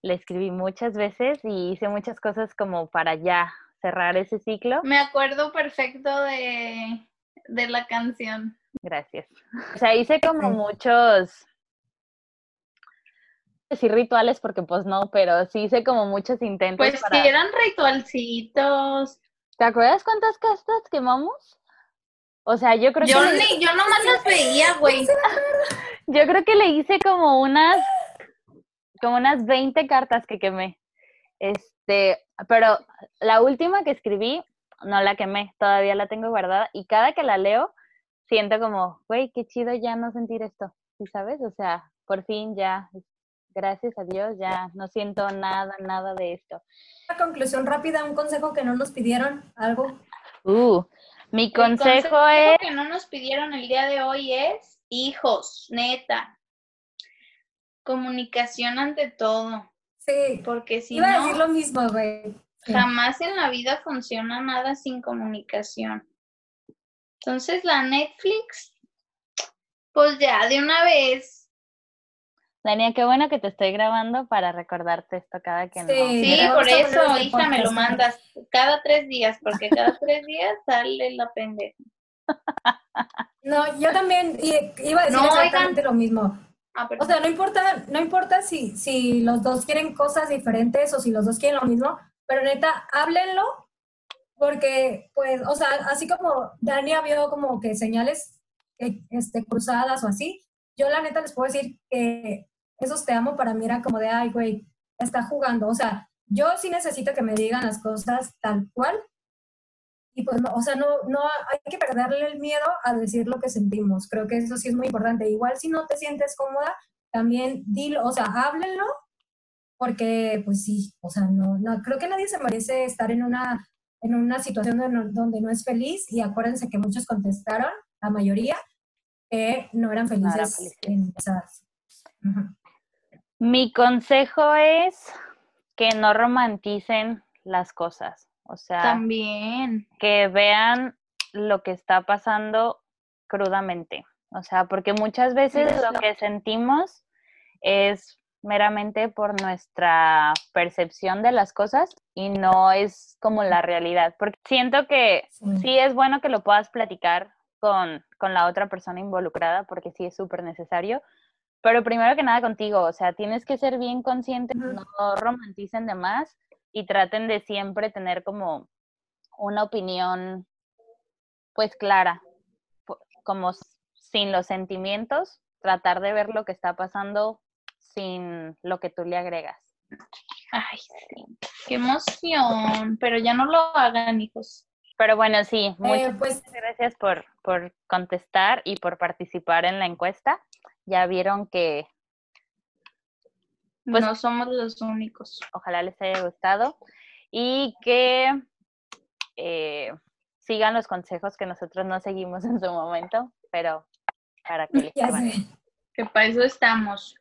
Le escribí muchas veces y hice muchas cosas como para ya cerrar ese ciclo. Me acuerdo perfecto de, de la canción. Gracias. O sea, hice como muchos sí rituales porque pues no, pero sí hice como muchos intentos. Pues sí, eran ritualcitos. ¿Te acuerdas cuántas castas quemamos? O sea, yo creo yo que... Ni, yo nomás las veía, güey. yo creo que le hice como unas, como unas 20 cartas que quemé. Este, pero la última que escribí, no la quemé, todavía la tengo guardada y cada que la leo, siento como, güey, qué chido ya no sentir esto, ¿sí sabes? O sea, por fin ya, gracias a Dios, ya no siento nada, nada de esto. Una conclusión rápida, un consejo que no nos pidieron, algo. Uh, mi consejo, es... que no nos pidieron el día de hoy es, hijos, neta, comunicación ante todo. Sí. Porque si Iba no, a decir lo mismo, güey. Jamás en la vida funciona nada sin comunicación. Entonces la Netflix, pues ya de una vez. Dania, qué bueno que te estoy grabando para recordarte esto cada que sí, no. Sí, por eso, hija, me lo mandas cada tres días, porque cada tres días sale la pendeja. No, yo también iba a decir exactamente lo mismo. Ah, o sea, no importa, no importa si, si los dos quieren cosas diferentes o si los dos quieren lo mismo, pero neta, háblenlo, porque, pues, o sea, así como Dania vio como que señales este, cruzadas o así, yo la neta les puedo decir que esos te amo para mí era como de, ay, güey, está jugando. O sea, yo sí necesito que me digan las cosas tal cual. Y pues, no, o sea, no, no hay que perderle el miedo a decir lo que sentimos. Creo que eso sí es muy importante. Igual si no te sientes cómoda, también dilo, o sea, háblenlo porque pues sí, o sea, no, no, creo que nadie se merece estar en una, en una situación donde no, es feliz y acuérdense que muchos contestaron, la mayoría, que no eran felices, en esas. Mi consejo es que no romanticen las cosas, o sea, también que vean lo que está pasando crudamente, o sea, porque muchas veces lo que sentimos es meramente por nuestra percepción de las cosas y no es como la realidad. Porque siento que sí, es bueno que lo puedas platicar con, con la otra persona involucrada, porque sí es súper necesario. Pero primero que nada contigo, o sea, tienes que ser bien consciente, no romanticen de más y traten de siempre tener como una opinión pues clara, como sin los sentimientos, tratar de ver lo que está pasando sin lo que tú le agregas. Ay, sí. Qué emoción, pero ya no lo hagan, hijos. Pero bueno, sí, eh, muchas pues gracias por, por contestar y por participar en la encuesta. Ya vieron que pues, no somos los únicos. Ojalá les haya gustado y que eh, sigan los consejos que nosotros no seguimos en su momento, pero para que les Que para eso estamos.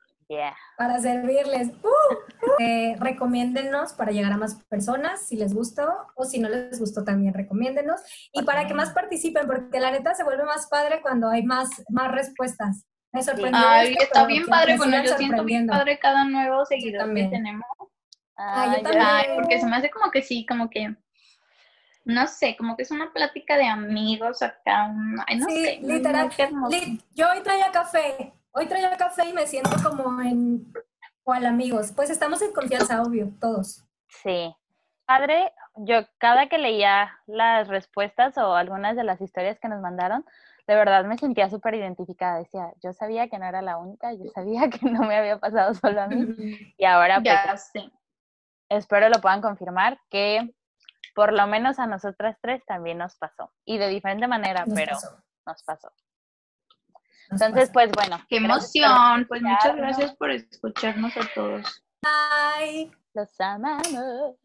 Para servirles. Uh, uh. Eh, recomiéndennos para llegar a más personas si les gustó o si no les gustó también recomiéndenos y para que más participen porque la neta se vuelve más padre cuando hay más, más respuestas. Me sorprendió. Ay, está bien padre, bueno, yo siento bien padre cada nuevo seguidor que tenemos. Ah, yo también. porque se me hace como que sí, como que no sé, como que es una plática de amigos acá, ay, no sí, sé. literal. yo hoy traía café Hoy traía café y me siento como en cual amigos. Pues estamos en confianza, obvio, todos. Sí. Padre, yo cada que leía las respuestas o algunas de las historias que nos mandaron, de verdad me sentía súper identificada. Decía, yo sabía que no era la única, yo sabía que no me había pasado solo a mí. Y ahora, pues, espero lo puedan confirmar que por lo menos a nosotras tres también nos pasó. Y de diferente manera, pero nos pasó. Entonces, pues bueno. Qué emoción. Pues muchas gracias por escucharnos a todos. Bye. Los amamos.